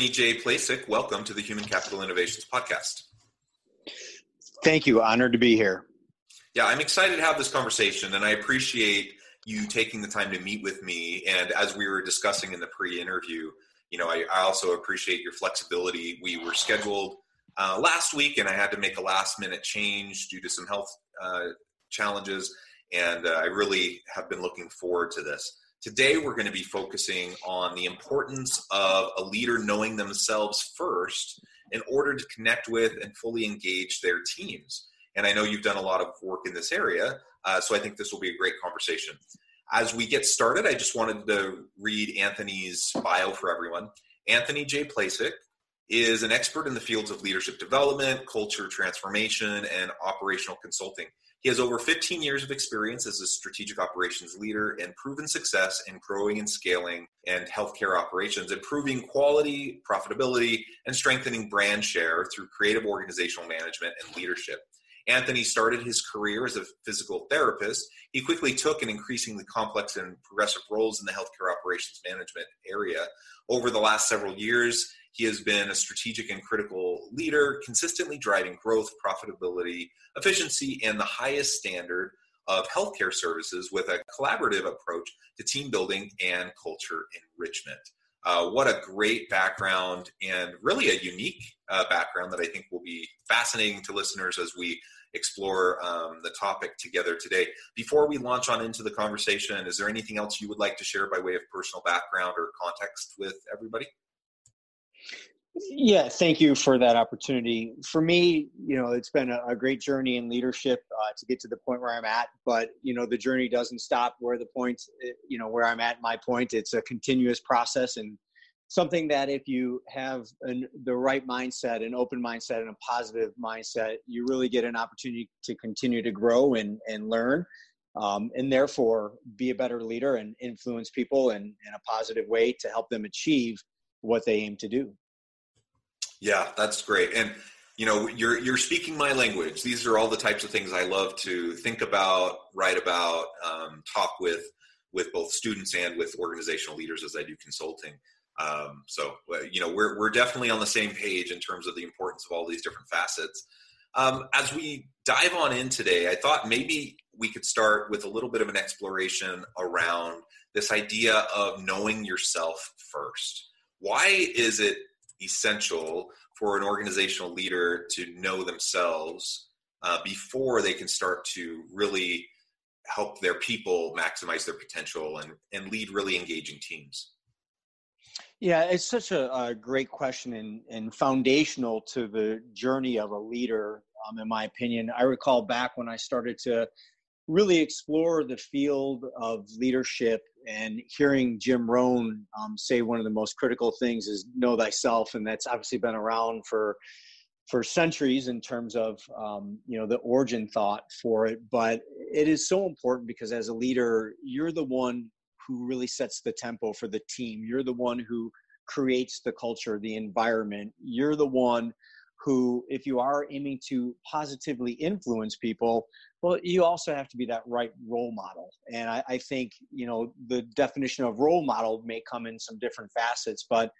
Anthony J. Placek, welcome to the Human Capital Innovations Podcast. Thank you. Honored to be here. Yeah, I'm excited to have this conversation, and I appreciate you taking the time to meet with me. And as we were discussing in the pre-interview, you know, I, I also appreciate your flexibility. We were scheduled uh, last week, and I had to make a last-minute change due to some health uh, challenges, and uh, I really have been looking forward to this. Today, we're going to be focusing on the importance of a leader knowing themselves first in order to connect with and fully engage their teams. And I know you've done a lot of work in this area, uh, so I think this will be a great conversation. As we get started, I just wanted to read Anthony's bio for everyone. Anthony J. Placek is an expert in the fields of leadership development, culture transformation, and operational consulting. He has over 15 years of experience as a strategic operations leader and proven success in growing and scaling and healthcare operations, improving quality, profitability, and strengthening brand share through creative organizational management and leadership. Anthony started his career as a physical therapist. He quickly took an increasingly complex and progressive roles in the healthcare operations management area. Over the last several years, he has been a strategic and critical leader, consistently driving growth, profitability, efficiency, and the highest standard of healthcare services with a collaborative approach to team building and culture enrichment. Uh, what a great background and really a unique uh, background that I think will be fascinating to listeners as we explore um, the topic together today. Before we launch on into the conversation, is there anything else you would like to share by way of personal background or context with everybody? Yeah, thank you for that opportunity. For me, you know, it's been a, a great journey in leadership uh, to get to the point where I'm at. But you know, the journey doesn't stop where the point, eh, you know, where I'm at. My point, it's a continuous process and something that if you have an, the right mindset, an open mindset, and a positive mindset, you really get an opportunity to continue to grow and and learn. Um, and therefore be a better leader and influence people in, in a positive way to help them achieve what they aim to do. Yeah, that's great. And you know, you're you're speaking my language. These are all the types of things I love to think about, write about, um, talk with with both students and with organizational leaders as I do consulting. Um, so, you know, we're we're definitely on the same page in terms of the importance of all these different facets. Um, as we dive on in today, I thought maybe we could start with a little bit of an exploration around this idea of knowing yourself first. Why is it essential for an organizational leader to know themselves uh, before they can start to really help their people maximize their potential and, and lead really engaging teams? Yeah, it's such a, a great question and, and foundational to the journey of a leader, um, in my opinion. I recall back when I started to really explore the field of leadership and hearing Jim Rohn um, say one of the most critical things is know thyself, and that's obviously been around for for centuries in terms of um, you know the origin thought for it. But it is so important because as a leader, you're the one who really sets the tempo for the team. You're the one who creates the culture, the environment. You're the one who, if you are aiming to positively influence people, well, you also have to be that right role model. And I, I, think, you know, the definition of role model may come in some different facets, but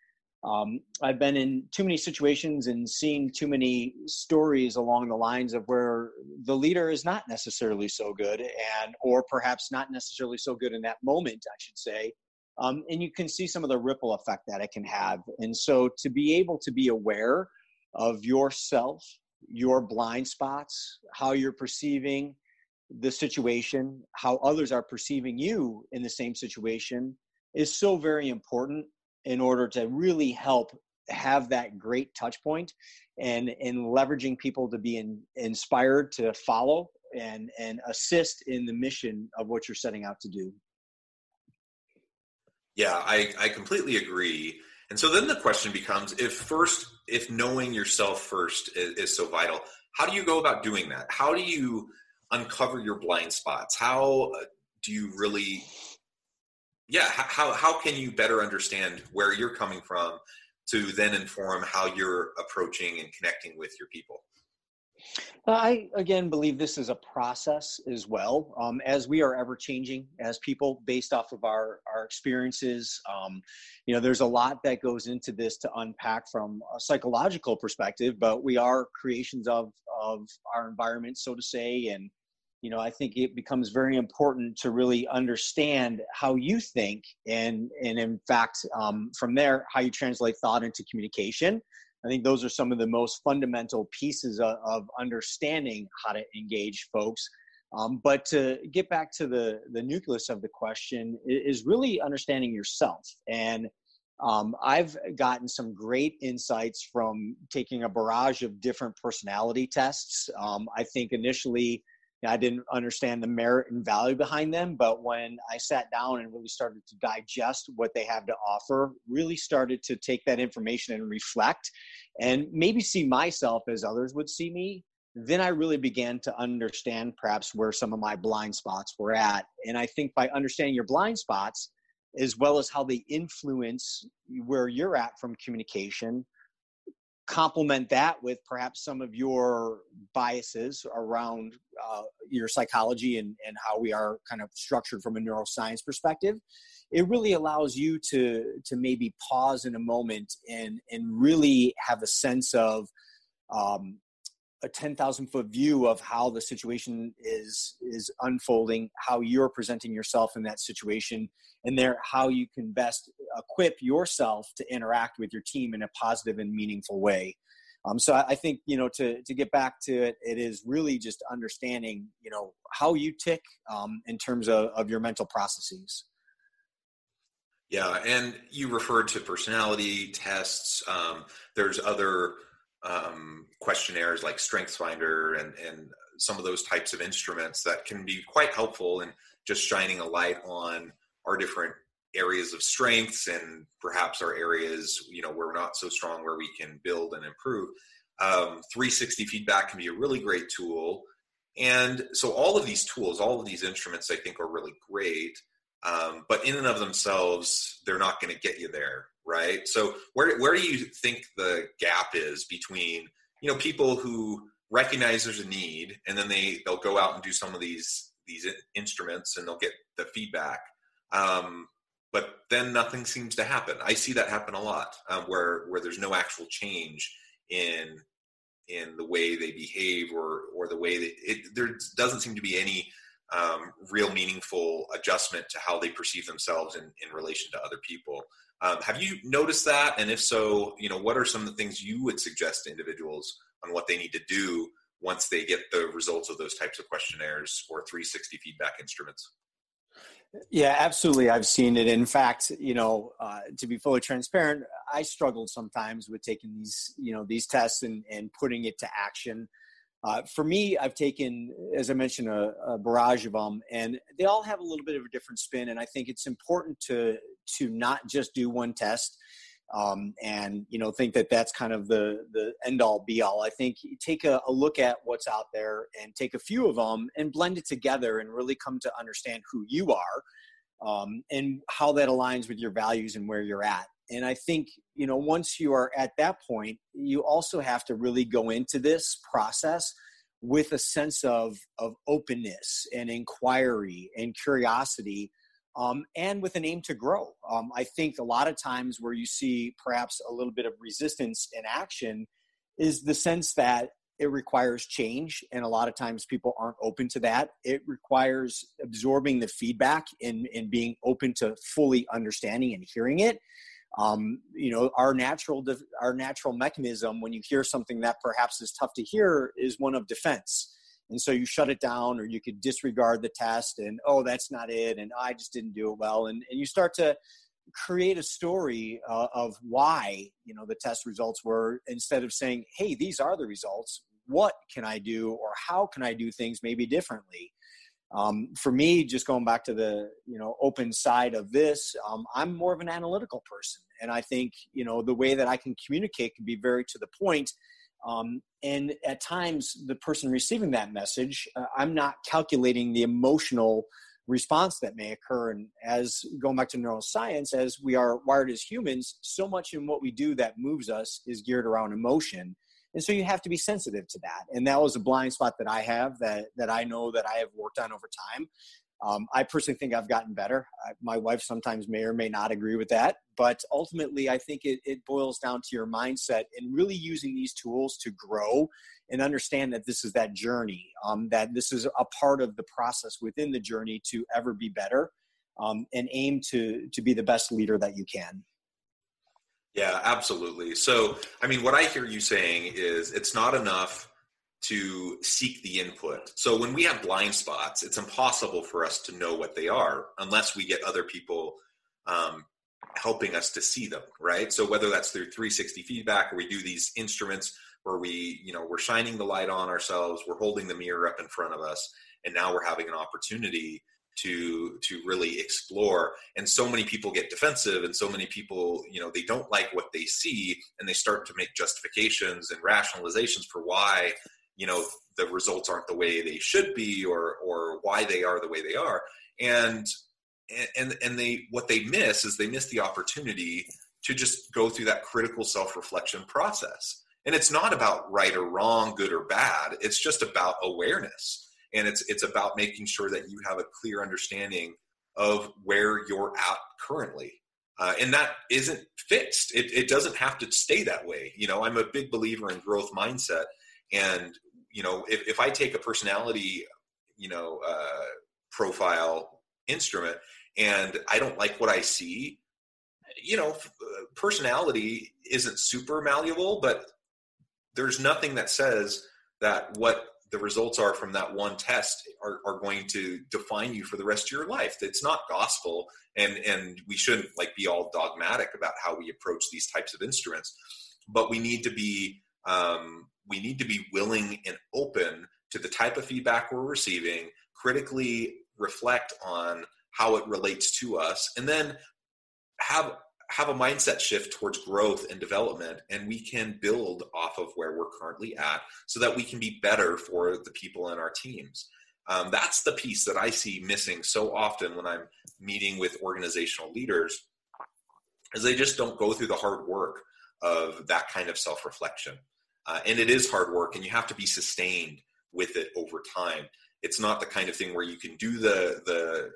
um, I've been in too many situations and seen too many stories along the lines of where the leader is not necessarily so good and, or perhaps not necessarily so good in that moment, I should say. Um, and you can see some of the ripple effect that it can have. And so to be able to be aware of yourself, your blind spots, how you're perceiving the situation, how others are perceiving you in the same situation is so very important in order to really help have that great touch point and and leveraging people to be in, inspired to follow and and assist in the mission of what you're setting out to do. Yeah i i completely agree. And so then the question becomes if first if knowing yourself first is, is so vital how do you go about doing that? How do you uncover your blind spots? How uh, do you really yeah how how can you better understand where you're coming from to then inform how you're approaching and connecting with your people I again believe this is a process as well, um, as we are ever changing as people based off of our our experiences. Um, you know, there's a lot that goes into this to unpack from a psychological perspective, but we are creations of of our environment, so to say, and you know i think it becomes very important to really understand how you think and and in fact um, from there how you translate thought into communication i think those are some of the most fundamental pieces of, of understanding how to engage folks um, but to get back to the the nucleus of the question is really understanding yourself and um, I've gotten some great insights from taking a barrage of different personality tests. Um, I think initially I didn't understand the merit and value behind them, but when I sat down and really started to digest what they have to offer, really started to take that information and reflect and maybe see myself as others would see me, then I really began to understand perhaps where some of my blind spots were at. And I think by understanding your blind spots, as well as how they influence where you're at from communication, complement that with perhaps some of your biases around uh, your psychology and, and how we are kind of structured from a neuroscience perspective it really allows you to to maybe pause in a moment and and really have a sense of um, a 10,000 foot view of how the situation is is unfolding, how you're presenting yourself in that situation, and there how you can best equip yourself to interact with your team in a positive and meaningful way. Um, so I, I think you know to to get back to it, it is really just understanding you know how you tick um, in terms of, of your mental processes. Yeah, and you referred to personality tests. Um, there's other um, questionnaires like StrengthsFinder and, and some of those types of instruments that can be quite helpful in just shining a light on our different areas of strengths and perhaps our areas you know where we're not so strong where we can build and improve. Um, 360 feedback can be a really great tool. And so all of these tools all of these instruments i think are really great. Um, but in and of themselves they're not going to get you there right? So where where do you think the gap is between you know people who recognize there's a need and then they they'll go out and do some of these these instruments and they'll get the feedback um, but then nothing seems to happen i see that happen a lot um, where where there's no actual change in in the way they behave or or the way that it there doesn't seem to be any um, real meaningful adjustment to how they perceive themselves in, in relation to other people um, have you noticed that? And if so, you know, what are some of the things you would suggest to individuals on what they need to do once they get the results of those types of questionnaires or 360 feedback instruments? Yeah, absolutely. I've seen it. In fact, you know, uh, to be fully transparent, I struggled sometimes with taking these, you know, these tests and, and putting it to action. Uh, for me, I've taken, as I mentioned, a, a, barrage of them, and they all have a little bit of a different spin. And I think it's important to to not just do one test um, and you know think that that's kind of the the end all be all. I think take a, a look at what's out there and take a few of them and blend it together and really come to understand who you are um, and how that aligns with your values and where you're at. And I think, you know, once you are at that point, you also have to really go into this process with a sense of, of openness and inquiry and curiosity um, and with an aim to grow. Um, I think a lot of times where you see perhaps a little bit of resistance in action is the sense that it requires change and a lot of times people aren't open to that it requires absorbing the feedback and, and being open to fully understanding and hearing it um, you know our natural our natural mechanism when you hear something that perhaps is tough to hear is one of defense. And so you shut it down or you could disregard the test and oh that's not it and i just didn't do it well and, and you start to create a story uh, of why you know the test results were instead of saying hey these are the results. What can i do or how can i do things maybe differently um, for me just going back to the you know open side of this um, i'm more of an analytical person and i think you know the way that i can communicate can be very to the point um, and at times the person receiving that message uh, i'm not calculating the emotional response that may occur. And as going back to neuroscience, as we are wired as humans, so much in what we do that moves us is geared around emotion. And so you have to be sensitive to that. And that was a blind spot that I have that, that I know that I have worked on over time. Um, I personally think I've gotten better. I, my wife sometimes may or may not agree with that, but ultimately, I think it, it boils down to your mindset and really using these tools to grow and understand that this is that journey, um, that this is a part of the process within the journey to ever be better um, and aim to, to be the best leader that you can. Yeah, absolutely. So, I mean, what I hear you saying is it's not enough to seek the input. So when we have blind spots, it's impossible for us to know what they are unless we get other people um, helping us to see them, right? So whether that's through 360 feedback or we do these instruments where we, you know, we're shining the light on ourselves, we're holding the mirror up in front of us, and now we're having an opportunity to to really explore. And so many people get defensive and so many people you know they don't like what they see and they start to make justifications and rationalizations for why you know the results aren't the way they should be or or why they are the way they are. And and and they what they miss is they miss the opportunity to just go through that critical self-reflection process. And it's not about right or wrong good or bad. It's just about awareness and it's it's about making sure that you have a clear understanding of where you're at currently. Uh, and that isn't fixed. It, it doesn't have to stay that way. You know i'm a big believer in growth mindset. And you know, if, if I take a personality, you know, uh, profile instrument and I don't like what I see, you know, personality isn't super malleable, but there's nothing that says that what the results are from that one test are, are going to define you for the rest of your life. It's not gospel, and and we shouldn't like be all dogmatic about how we approach these types of instruments, but we need to be um, we need to be willing and open to the type of feedback we're receiving, critically reflect on how it relates to us, and then have have a mindset shift towards growth and development and we can build off of where we're currently at so that we can be better for the people in our teams. Um, that's the piece that i see missing so often when i'm meeting with organizational leaders is they just don't go through the hard work of that kind of self-reflection. Uh, and it is hard work and you have to be sustained with it over time. It's not the kind of thing where you can do the the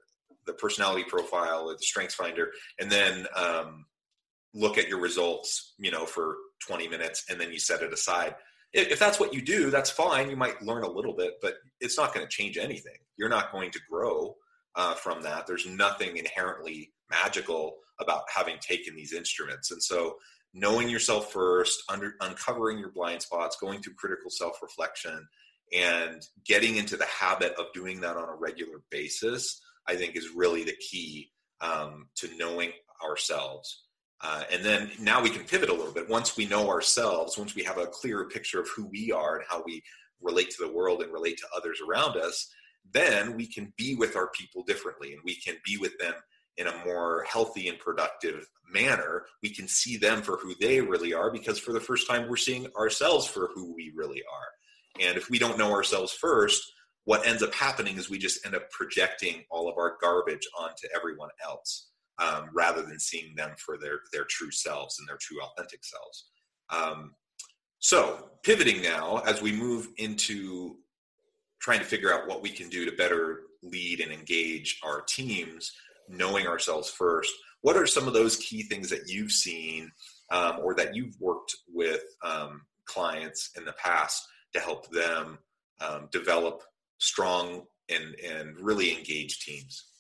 the personality profile or the strengths finder and then um, look at your results you know for 20 minutes and then you set it aside. If that's what you do that's fine. You might learn a little bit but it's not going to change anything. You're not going to grow uh, from that. There's nothing inherently magical about having taken these instruments. And so knowing yourself first, under, uncovering your blind spots, going through critical self reflection, and getting into the habit of doing that on a regular basis, I think is really the key um, to knowing ourselves. Uh, and then now we can pivot a little bit. Once we know ourselves, once we have a clearer picture of who we are and how we relate to the world and relate to others around us, then we can be with our people differently and we can be with them in a more healthy and productive manner, we can see them for who they really are because for the first time we're seeing ourselves for who we really are. And if we don't know ourselves first, what ends up happening is we just end up projecting all of our garbage onto everyone else um, rather than seeing them for their, their true selves and their true authentic selves. Um, so, pivoting now as we move into trying to figure out what we can do to better lead and engage our teams knowing ourselves first. What are some of those key things that you've seen um, or that you've worked with um, clients in the past to help them um, develop strong and, and really engaged teams?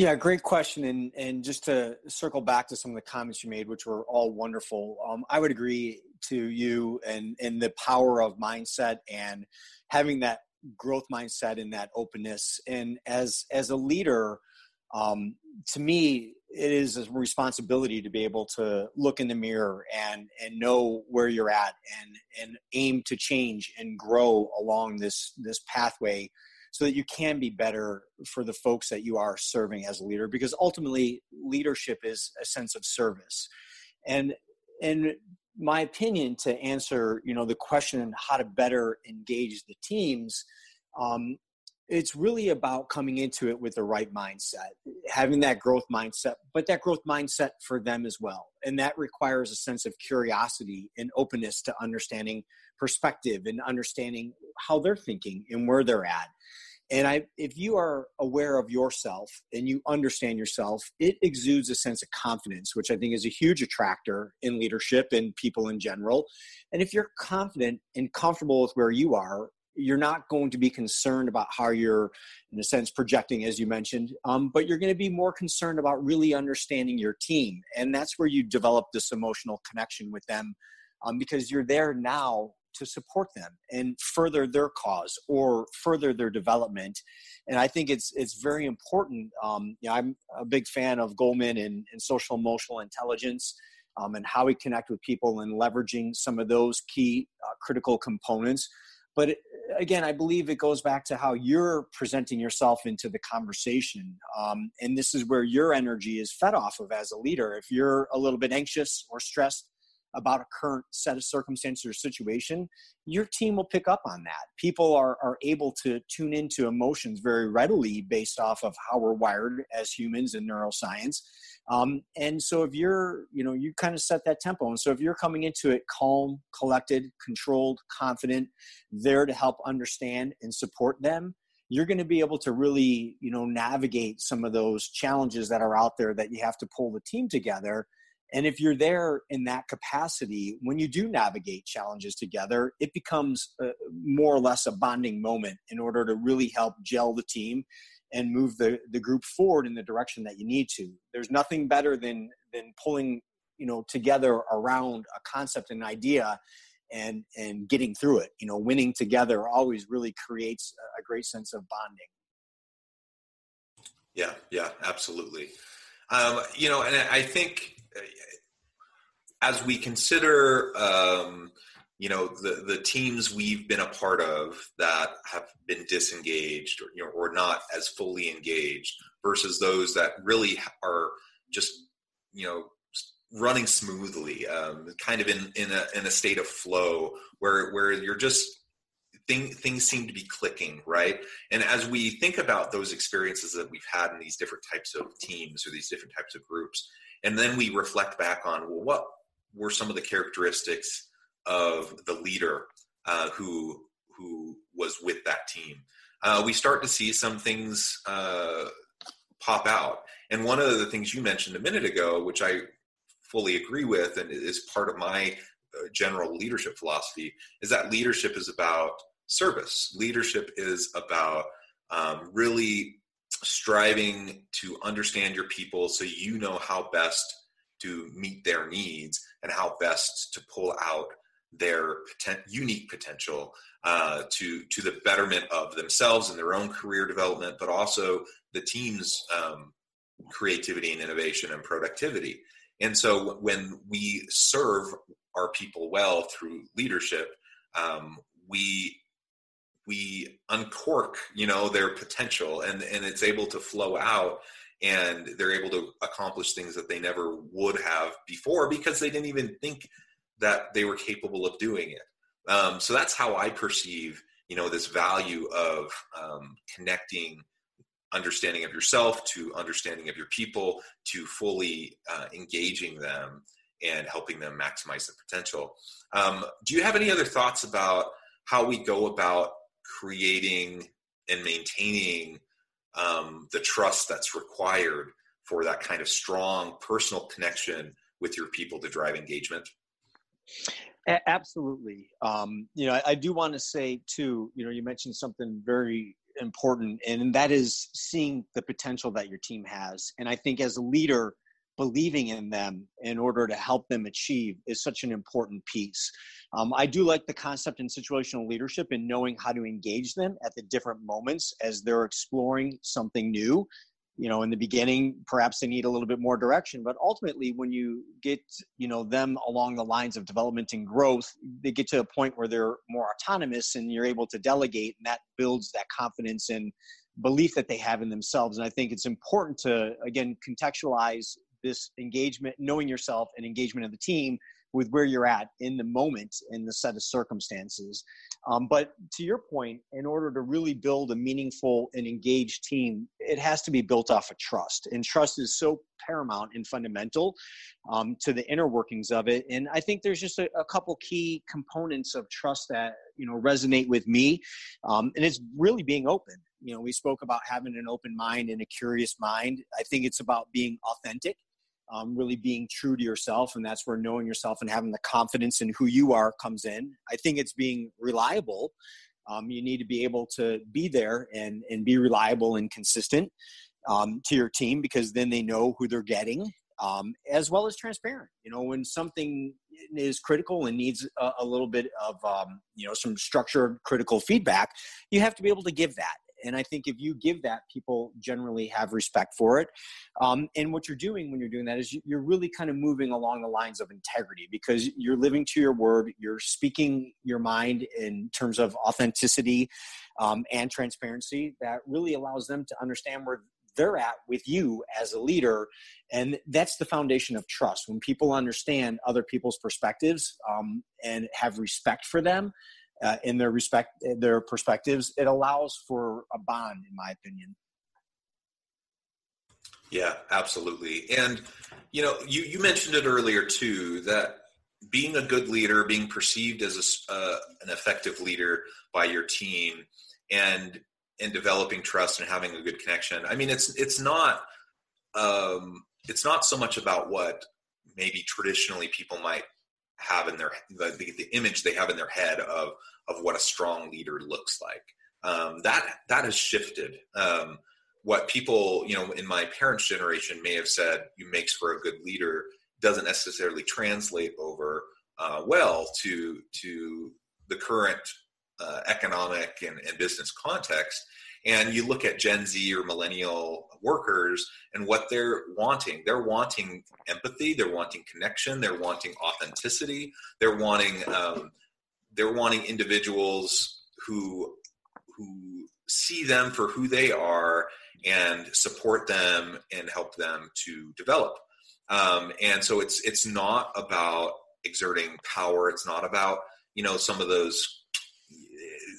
Yeah, great question. And and just to circle back to some of the comments you made, which were all wonderful, um, I would agree to you and and the power of mindset and having that growth mindset and that openness. And as as a leader, um, to me, it is a responsibility to be able to look in the mirror and and know where you're at and and aim to change and grow along this this pathway so that you can be better for the folks that you are serving as a leader because ultimately leadership is a sense of service. And in my opinion to answer you know the question on how to better engage the teams um, it's really about coming into it with the right mindset having that growth mindset but that growth mindset for them as well. And that requires a sense of curiosity and openness to understanding perspective and understanding how they're thinking and where they're at. And i if you are aware of yourself and you understand yourself it exudes a sense of confidence which i think is a huge attractor in leadership and people in general. And if you're confident and comfortable with where you are you're not going to be concerned about how you're in a sense projecting as you mentioned um, but you're going to be more concerned about really understanding your team and that's where you develop this emotional connection with them um, because you're there now to support them and further their cause or further their development. And I think it's it's very important. Um, you know, I'm a big fan of Goleman and, and social emotional intelligence. Um, and how we connect with people and leveraging some of those key uh, critical components. But again, I believe it goes back to how you're presenting yourself into the conversation. Um, and this is where your energy is fed off of as a leader. If you're a little bit anxious or stressed about a current set of circumstances or situation, your team will pick up on that. People are, are able to tune into emotions very readily based off of how we're wired as humans in neuroscience. Um, and so if you're, you know, you kind of set that tempo. And so if you're coming into it calm, collected, controlled, confident, there to help understand and support them, you're going to be able to really, you know, navigate some of those challenges that are out there that you have to pull the team together and if you're there in that capacity, when you do navigate challenges together, it becomes uh, more or less a bonding moment in order to really help gel the team and move the, the group forward in the direction that you need to. There's nothing better than than pulling you know together around a concept and idea and and getting through it. You know, winning together always really creates a great sense of bonding. Yeah, yeah, absolutely. Um, you know, and I think as we consider um, you know the the teams we've been a part of that have been disengaged or you know or not as fully engaged versus those that really are just you know running smoothly um, kind of in in a in a state of flow where where you're just thing, things seem to be clicking right? And as we think about those experiences that we've had in these different types of teams or these different types of groups and then we reflect back on well what were some of the characteristics of the leader uh, who who was with that team? Uh, we start to see some things uh, pop out. And one of the things you mentioned a minute ago which i fully agree with and is part of my uh, general leadership philosophy is that leadership is about service leadership is about um, really striving to understand your people so you know how best to meet their needs and how best to pull out their poten- unique potential uh, to to the betterment of themselves and their own career development, but also the team's um, creativity and innovation and productivity. And so, when we serve our people well through leadership, um, we we uncork you know their potential and and it's able to flow out and they're able to accomplish things that they never would have before because they didn't even think that they were capable of doing it. Um, so that's how i perceive you know this value of um, connecting understanding of yourself to understanding of your people to fully uh, engaging them and helping them maximize the potential. Um, do you have any other thoughts about how we go about creating and maintaining um, the trust that's required for that kind of strong personal connection with your people to drive engagement absolutely um, you know I, I do want to say too you know you mentioned something very important, and that is seeing the potential that your team has. And I think as a leader, believing in them in order to help them achieve is such an important piece. Um, I do like the concept in situational leadership and knowing how to engage them at the different moments as they're exploring something new you know in the beginning perhaps they need a little bit more direction but ultimately when you get you know them along the lines of development and growth they get to a point where they're more autonomous and you're able to delegate and that builds that confidence and belief that they have in themselves and i think it's important to again contextualize this engagement knowing yourself and engagement of the team with where you're at in the moment in the set of circumstances. Um, but to your point, in order to really build a meaningful and engaged team, it has to be built off of trust. And trust is so paramount and fundamental um, to the inner workings of it. And I think there's just a, a couple key components of trust that you know resonate with me, um, and it's really being open. You know, we spoke about having an open mind and a curious mind. I think it's about being authentic um, really being true to yourself and that's where knowing yourself and having the confidence in who you are comes in. I think it's being reliable. Um, you need to be able to be there and and be reliable and consistent um, to your team because then they know who they're getting um, as well as transparent. You know when something is critical and needs a, a little bit of um, you know some structured critical feedback you have to be able to give that and I think if you give that, people generally have respect for it. Um, and what you're doing when you're doing that is you're really kind of moving along the lines of integrity because you're living to your word, you're speaking your mind in terms of authenticity um, and transparency that really allows them to understand where they're at with you as a leader and that's the foundation of trust when people understand other people's perspectives um, and have respect for them uh, in their respect their perspectives it allows for a bond in my opinion. Yeah absolutely. And you know you you mentioned it earlier too that being a good leader being perceived as a, uh, an effective leader by your team and and developing trust and having a good connection i mean it's it's not um it's not so much about what maybe traditionally people might have in their the, the, image they have in their head of of what a strong leader looks like. Um, that that has shifted. Um, what people you know in my parents' generation may have said you makes for a good leader doesn't necessarily translate over uh, well to to the current uh, economic and, and business context and you look at Gen Z or millennial workers and what they're wanting. They're wanting empathy. They're wanting connection. They're wanting authenticity. They're wanting um, they're wanting individuals who who see them for who they are and support them and help them to develop. Um, and so it's it's not about exerting power. It's not about you know some of those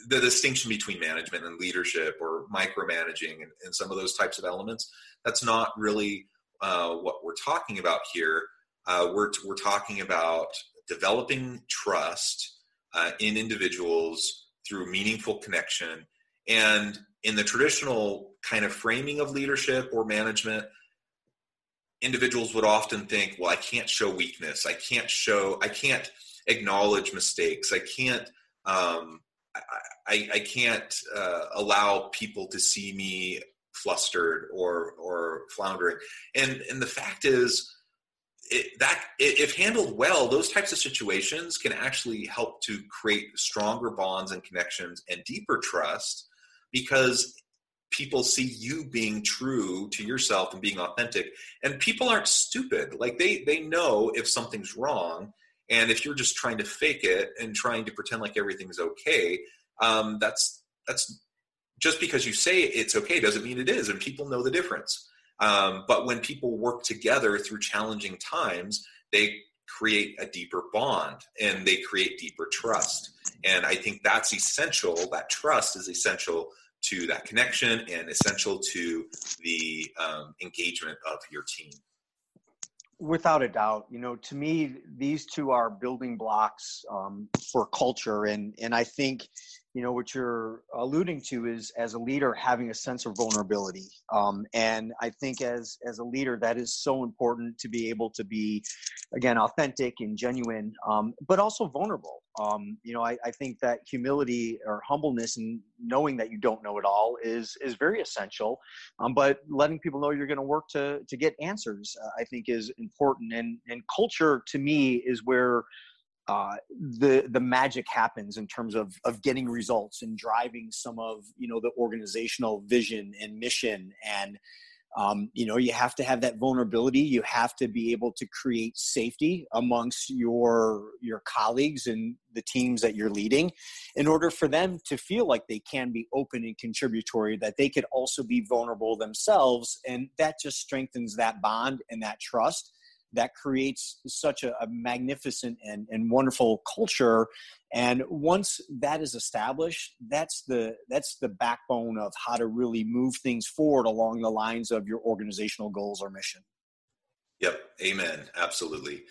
the distinction between management and leadership or micromanaging and, and some of those types of elements that's not really uh, what we're talking about here. Uh, we're, we're talking about developing trust uh, in individuals through meaningful connection. And in the traditional kind of framing of leadership or management individuals would often think well i can't show weakness. I can't show i can't acknowledge mistakes. I can't um, I, I can't uh, allow people to see me flustered or or floundering. And and the fact is, it, that if handled well, those types of situations can actually help to create stronger bonds and connections and deeper trust because people see you being true to yourself and being authentic. And people aren't stupid. Like they they know if something's wrong and if you're just trying to fake it and trying to pretend like everything's okay, um, that's that's just because you say it's okay doesn't mean it is, and people know the difference. Um, but when people work together through challenging times, they create a deeper bond and they create deeper trust. And I think that's essential. That trust is essential to that connection and essential to the um, engagement of your team. Without a doubt, you know, to me, these two are building blocks um, for culture, and and I think you know what you're alluding to is as a leader having a sense of vulnerability. Um, and i think as as a leader that is so important to be able to be again authentic and genuine um, but also vulnerable. Um, you know I, I, think that humility or humbleness and knowing that you don't know it all is is very essential. Um, but letting people know you're going to work to to get answers uh, i think is important. And and culture to me is where uh, the the magic happens in terms of of getting results and driving some of you know the organizational vision and mission. And um, you know you have to have that vulnerability. You have to be able to create safety amongst your your colleagues and the teams that you're leading in order for them to feel like they can be open and contributory that they could also be vulnerable themselves. And that just strengthens that bond and that trust that creates such a, a magnificent and, and wonderful culture. And once that is established that's the that's the backbone of how to really move things forward along the lines of your organizational goals or mission. Yep. Amen. Absolutely.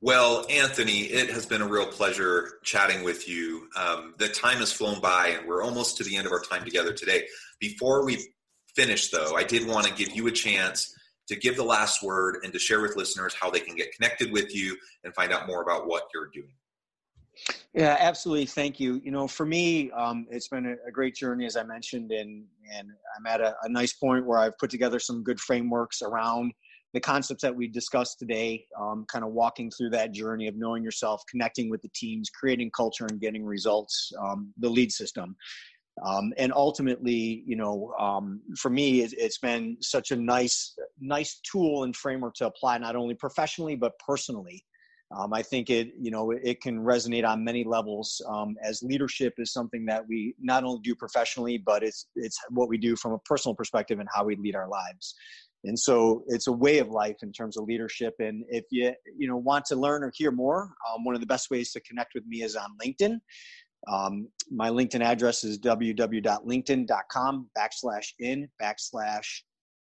Well anthony it has been a real pleasure chatting with you. Um, the time has flown by and we're almost to the end of our time together today. Before we finish though i did want to give you a chance to give the last word and to share with listeners how they can get connected with you and find out more about what you're doing. Yeah, absolutely. Thank you. You know, for me, um, it's been a, great journey, as I mentioned, and and I'm at a, a, nice point where I've put together some good frameworks around the concepts that we discussed today. Um, kind of walking through that journey of knowing yourself, connecting with the teams, creating culture, and getting results. Um, the lead system, um, and ultimately, you know, um, for me, it, has been such a nice, nice tool and framework to apply not only professionally but personally. Um, I think it, you know, it can resonate on many levels. Um, as leadership is something that we not only do professionally, but it's it's what we do from a personal perspective and how we lead our lives. And so it's a way of life in terms of leadership. And if you you know want to learn or hear more, um, one of the best ways to connect with me is on LinkedIn. Um, my LinkedIn address is www.linkedin.com backslash in backslash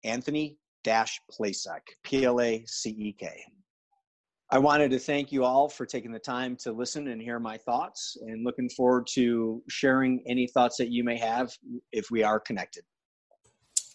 Anthony dash Placek, P L A C E K. I wanted to thank you all for taking the time to listen and hear my thoughts and looking forward to sharing any thoughts that you may have if we are connected.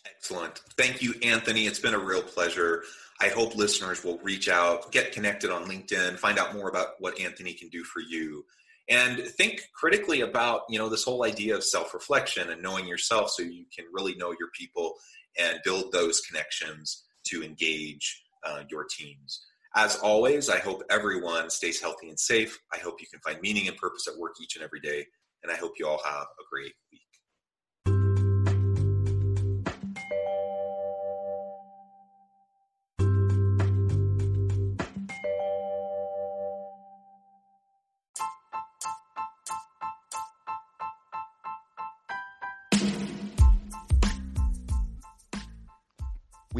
Excellent. Thank you, Anthony. It's been a real pleasure. I hope listeners will reach out, get connected on LinkedIn, find out more about what Anthony can do for you and think critically about you know this whole idea of self-reflection and knowing yourself so you can really know your people and build those connections to engage uh, your teams. As always i hope everyone stays healthy and safe. I hope you can find meaning and purpose at work each and every day and i hope you all have a great week